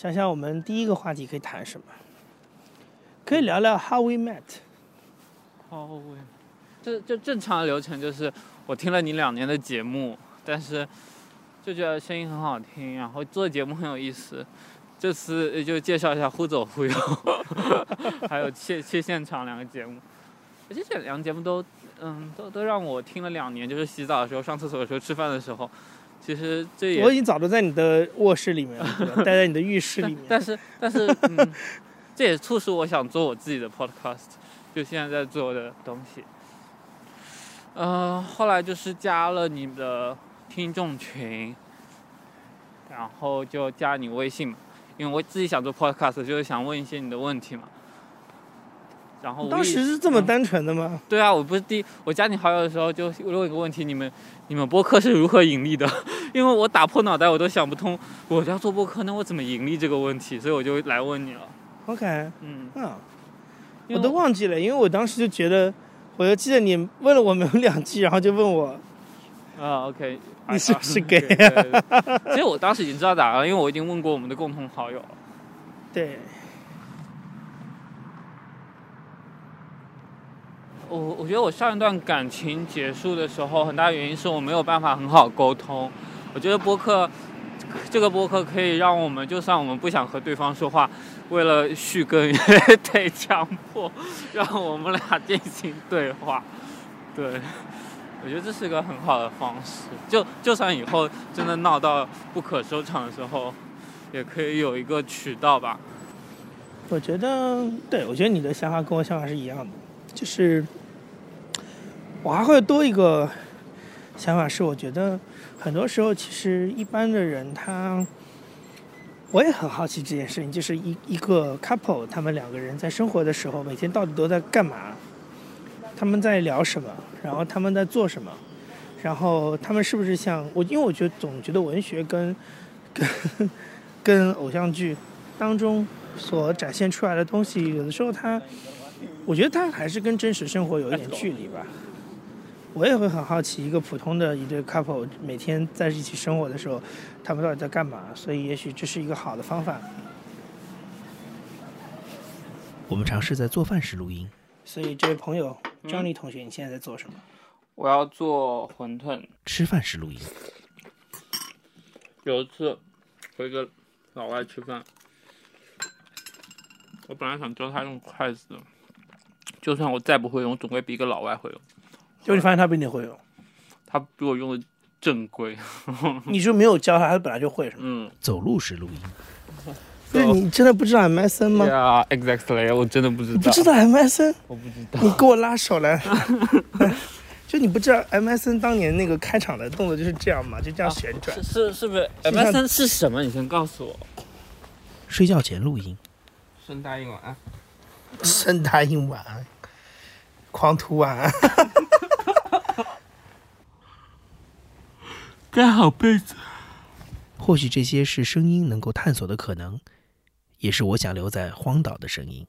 想想我们第一个话题可以谈什么？可以聊聊 How We Met。哦，喂，这就正常的流程就是我听了你两年的节目，但是就觉得声音很好听，然后做节目很有意思。这次就介绍一下《忽左忽右》，还有切切现场两个节目，而且这两个节目都嗯都都让我听了两年，就是洗澡的时候、上厕所的时候、吃饭的时候。其实这也我已经早都在你的卧室里面了，待在你的浴室里面。但是但是 嗯，这也促使我想做我自己的 podcast，就现在在做的东西。呃，后来就是加了你的听众群，然后就加你微信嘛，因为我自己想做 podcast，就是想问一些你的问题嘛。然后当时是这么嗯单纯的吗？对啊，我不是第我加你好友的时候就问一个问题：你们你们播客是如何盈利的？因为我打破脑袋我都想不通，我要做播客，那我怎么盈利这个问题？所以我就来问你了。OK，嗯，嗯，我都忘记了，因为我当时就觉得，我就记得你问了我们有两句，然后就问我，啊，OK，你是不是 gay 其实我当时已经知道答案了，因为我已经问过我们的共同好友了。对，我我觉得我上一段感情结束的时候，很大原因是我没有办法很好沟通。我觉得播客这个播客可以让我们，就算我们不想和对方说话，为了续更 也得强迫让我们俩进行对话。对，我觉得这是一个很好的方式。就就算以后真的闹到不可收场的时候，也可以有一个渠道吧。我觉得，对我觉得你的想法跟我想法是一样的，就是我还会多一个想法是，我觉得很多时候其实一般的人他，我也很好奇这件事情，就是一一个 couple 他们两个人在生活的时候，每天到底都在干嘛？他们在聊什么？然后他们在做什么？然后他们是不是像我？因为我觉得总觉得文学跟 跟跟偶像剧当中所展现出来的东西，有的时候它，我觉得它还是跟真实生活有一点距离吧。我也会很好奇，一个普通的一对 couple 每天在一起生活的时候，他们到底在干嘛？所以也许这是一个好的方法。我们尝试在做饭时录音，所以这位朋友 Johnny 同学，你现在在做什么？我要做馄饨。吃饭时录音，有一次和一个老外吃饭，我本来想教他用筷子的，就算我再不会用，总归比一个老外会用。结果你发现他比你会用，他比我用的正规。你就没有教他，他本来就会是吗？嗯走路时录音，不是你真的不知道 MSN 吗？，Yeah，exactly，我真的不知道。你不知道 MSN？我不知道。你给我拉手来。就你不知道 MSN 当年那个开场的动作就是这样吗？就这样旋转。是是是不是 MSN 是什么？你先告诉我。睡觉前录音，顺答应晚安。深答应晚安，狂徒晚安。盖好被子。或许这些是声音能够探索的可能，也是我想留在荒岛的声音。